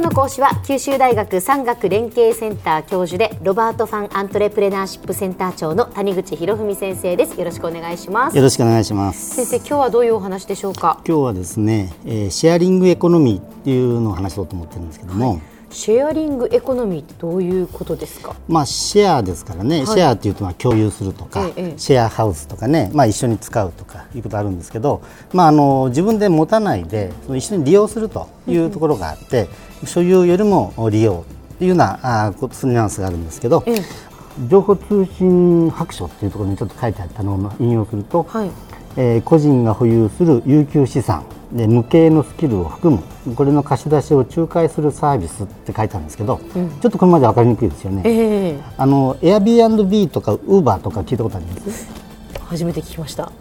日の講師は九州大学産学連携センター教授でロバート・ファン・アントレプレナーシップセンター長の谷口博文先生です。よろしくお願いします。よろしくお願いします。先生今日はどういうお話でしょうか？今日はですね、えー、シェアリングエコノミーっていうのを話そうと思ってるんですけども、はいシェアリングエコノミーってどういうことですか？まあシェアですからね、はい、シェアっていうとまあ共有するとか、ええ、シェアハウスとかね、まあ一緒に使うとかいうことあるんですけど、まああの自分で持たないで一緒に利用するというところがあって、うん、所有よりも利用っていうようなあそのニュアンスがあるんですけど、え、情報通信白書っていうところにちょっと書いてあったのを引用すると、はい、えー、個人が保有する有給資産で無形のスキルを含むこれの貸し出しを仲介するサービスって書いてあるんですけど、うん、ちょっとこれまで分かりにくいですよね、えー、あの Airbnb とか Uber とか聞いたことあります？初めて聞きました。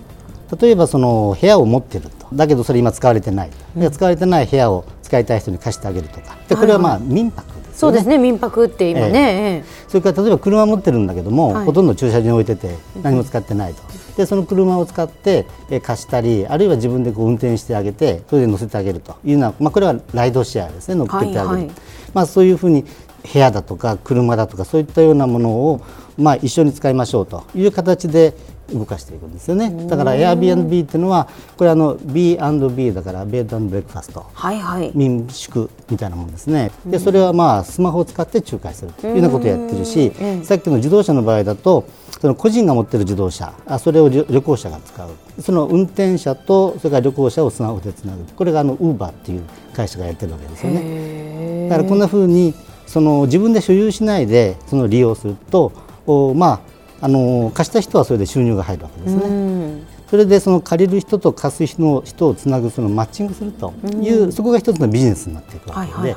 例えばその部屋を持ってると。だけどそれ今使われてない、うん、使われてない部屋を使いたい人に貸してあげるとか。でこれはまあ民泊そうですね民泊って今ね、えー、それから例えば車持ってるんだけども、はい、ほとんど駐車場に置いてて何も使ってないと、でその車を使って貸したりあるいは自分でこう運転してあげてそれで乗せてあげると。いうのは、まあ、これはライドシェアですね乗っけてあげる、はいはい、まあ、そういうふうに部屋だとか車だとかそういったようなものを、まあ、一緒に使いましょうという形で動かしていくんですよね。だから Airbnb っていうのはこれあの B&B だからベッドブレックファスト、はいはい、民宿みたいなもんですね。でそれはまあスマホを使って仲介するというようなことをやってるしさっきの自動車の場合だとその個人が持ってる自動車あそれを旅行者が使う。その運転者とそれから旅行者をスマホでつなぐ。これがあの Uber っていう会社がやってるわけですよね。だからこんなふうにその自分で所有しないでその利用するとおまああの貸した人はそれで収入が入るわけですね。それでその借りる人と貸す人の人をつなぐそのマッチングするという、そこが一つのビジネスになっていくわけで、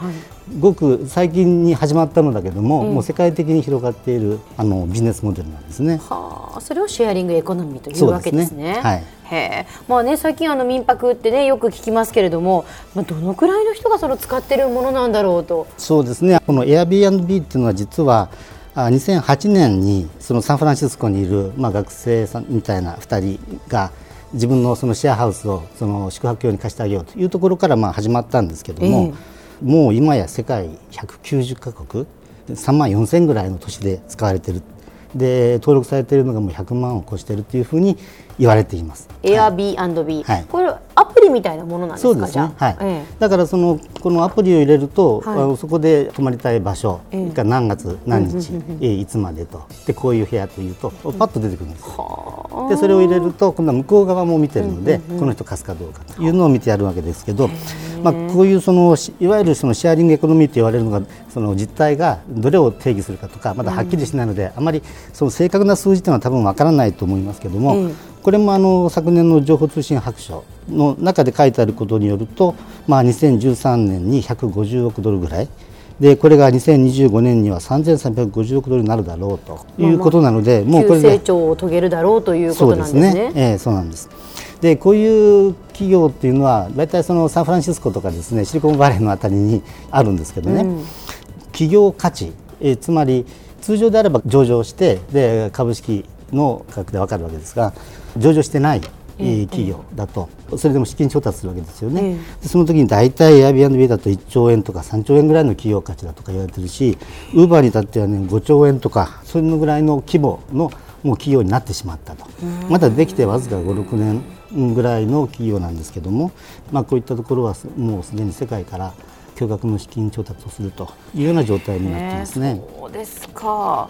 ごく最近に始まったのだけども、もう世界的に広がっているあのビジネスモデルなんですね。はあ、それをシェアリングエコノミーというわけですね。すねはい。へまあね最近あの民泊ってねよく聞きますけれども、まあどのくらいの人がその使っているものなんだろうと。そうですね。この Airbnb っていうのは実は2008年にそのサンフランシスコにいる、まあ、学生さんみたいな2人が自分のそのシェアハウスをその宿泊用に貸してあげようというところからまあ始まったんですけども、えー、もう今や世界190カ国3万4千ぐらいの都市で使われているで登録されているのがもう100万を超しているというふうに言われています。Airbnb、はい、これアプリみたいなものなんですか？そうですね。はい。えだからそのこのアプリを入れると、はい、あのそこで泊まりたい場所、えー、何月何日、えー、いつまでと。でこういう部屋というとパッと出てくるんですよ。でそれを入れると今度は向こう側も見てるので、この人貸すかどうかというのを見てやるわけですけど、まあこういうそのいわゆるそのシェアリングエコノミーと言われるのがその実態がどれを定義するかとかまだはっきりしないので、あまりその正確な数字というのは多分わからないと思いますけども。これもあの昨年の情報通信白書の中で書いてあることによると、まあ、2013年に150億ドルぐらいでこれが2025年には3350億ドルになるだろうということなので、もうこれ成長を遂げるだろうということなんですね。そうですね、えー、そうなんです。でこういう企業っていうのは大体そのサンフランシスコとかですねシリコンバレーのあたりにあるんですけどね、うん、企業価値、えー、つまり通常であれば上場してで株式の価格で分かるわけですが上場してない企業だと、それでも資金調達するわけですよね、でその時に大体 Airbnb だと1兆円とか3兆円ぐらいの企業価値だとか言われてるし、ウーバーに至っては、ね、5兆円とか、それのぐらいの規模のもう企業になってしまったと、まだできてわずか5、6年ぐらいの企業なんですけども、まあ、こういったところはもうすでに世界から巨額の資金調達をするというような状態になってますね。そうですか。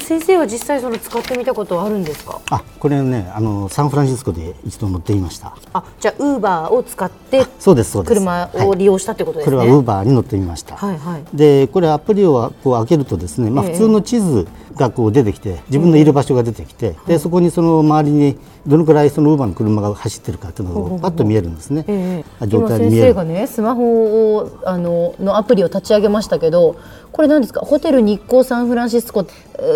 先生は実際その使ってみたことはあるんですか？あ、これね、あのサンフランシスコで一度乗ってみました。あ、じゃあウーバーを使ってそうですそうです車を利用したということですね。これはウーバーに乗ってみました。はいはい。で、これアプリをこう開けるとですね、まあ普通の地図がこう出てきて、自分のいる場所が出てきて、でそこにその周りにどのくらいそのウーバーの車が走ってるかっていうのがパッと見えるんですね。ええ、状態先生がねスマホをあののアプリを立ち上げましたけど、これなんですか？ホテル日光サンフランシスコ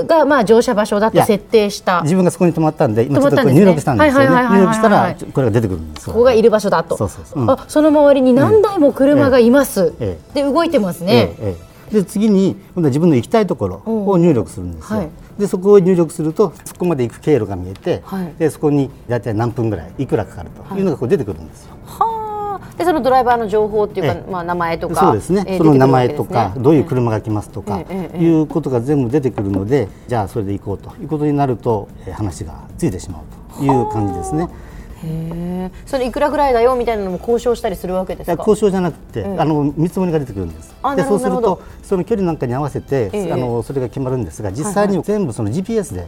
がまあ乗車場所だって設定した。自分がそこに泊まったんで今ちょっと入力したんですよね。入力したらこれが出てくるんですここがいる場所だと。そうそうそう、あその周りに何台も車がいます。ええ、で動いてますね。ええ、で次に今度は自分の行きたいところを入力するんですよ。はいでそこを入力するとそこまで行く経路が見えて、はい、でそこに大体何分ぐらいいくらかかるとい。うのがこう出てくるんですよ。はあ。でそのドライバーの情報っていうか、まあ、名前とかそうですね、えー、その名前とか、どういう車が来ますとか、いうことが全部出てくるので、じゃあそれで行こうと。いうことになると、えー、話がついてしまうという感じですね。へそれいくらぐらいだよみたいなのも交渉したりするわけですか？交渉じゃなくて、うん、あの見積もりが出てくるんです。でそうするとその距離なんかに合わせて、えー、あのそれが決まるんですが実際に全部その GPS で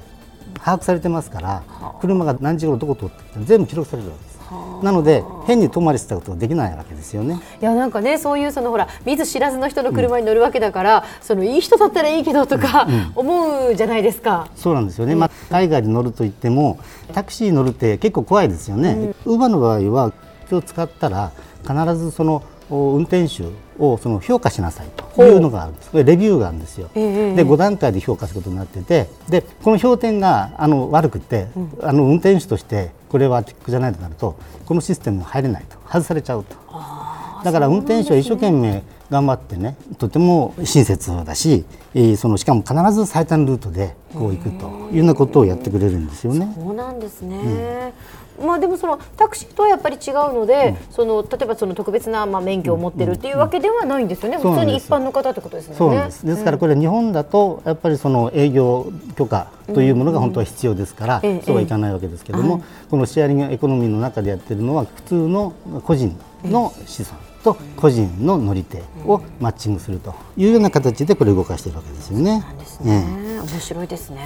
把握されてますから、はい、車が何時頃どこ通って全部記録されるわけですなので変に泊まりしたことができないわけですよね。いやなんかねそういうそのほら見ず知らずの人の車に乗るわけだから、うん、そのいい人だったらいいけどとか、思うじゃないですか。そうなんですよね。まあ海外に乗ると言ってもタクシー乗るって結構怖いですよね。ウーバーの場合は今日使ったら必ずその運転手をその評価しなさいというのがあるんです、これレビューがあるんですよ、えー、で5段階で評価することになっててでこの評点があの悪くて、うん、あの運転手としてこれはティックじゃないとなるとこのシステムに入れないと外されちゃうと。だから運転手は一生懸命頑張ってねとても親切だし、えー、そのしかも必ず最短ルートでこう行くというようなことをやってくれるんですよね。そうなんですね、うん、まあ、でもそのタクシーとはやっぱり違うので、うん、その例えばその特別なまあ免許を持ってるっていうわけではないんですよね、うん、普通に一般の方ってことですね。そうです。ですからこれ日本だとやっぱりその営業許可というものが本当は必要ですから、そうはいかないわけですけれども、このシェアリングエコノミーの中でやってるのは普通の個人の資産。と個人の乗り手をマッチングするというような形でこれ動かしているわけですよね。ね面白いですね。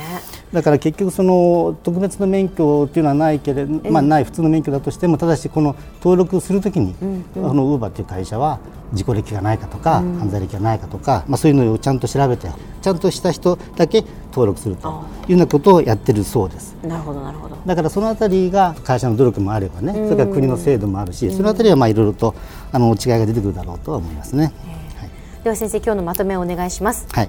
だから結局その特別な免許っていうのはないけれど、まあない普通の免許だとしてもただしこの登録するときに、あのウーバーっていう会社は事故歴がないかとか、犯罪歴がないかとか、まあそういうのをちゃんと調べてちゃんとした人だけ登録するというようなことをやってるそうです。なるほどなるほど。だからそのあたりが会社の努力もあればね、それから国の制度もあるし、そのあたりはまあいろいろとあの違いが出てくるだろうとは思いますね。では先生今日のまとめをお願いします。はい。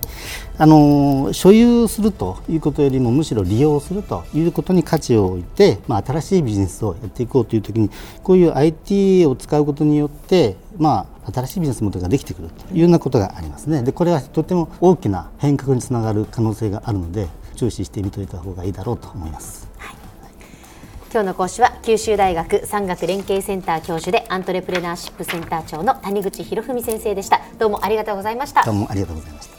あの所有するということよりもむしろ利用するということに価値を置いて、まあ新しいビジネスをやっていこうというときにこういう IT を使うことによってまあ新しいビジネスモデルができてくるというようなことがありますね。でこれはとても大きな変革につながる可能性があるので注視してみておいた方がいいだろうと思います。今日の講師は九州大学産学連携センター教授でアントレプレナーシップセンター長の谷口博文先生でした。どうもありがとうございました。どうもありがとうございました。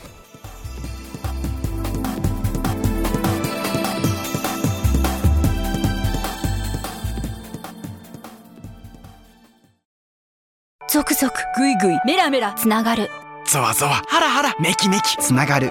続々ぐいぐいメラメラつながる。ゾワゾワハラハラメキメキ。つながる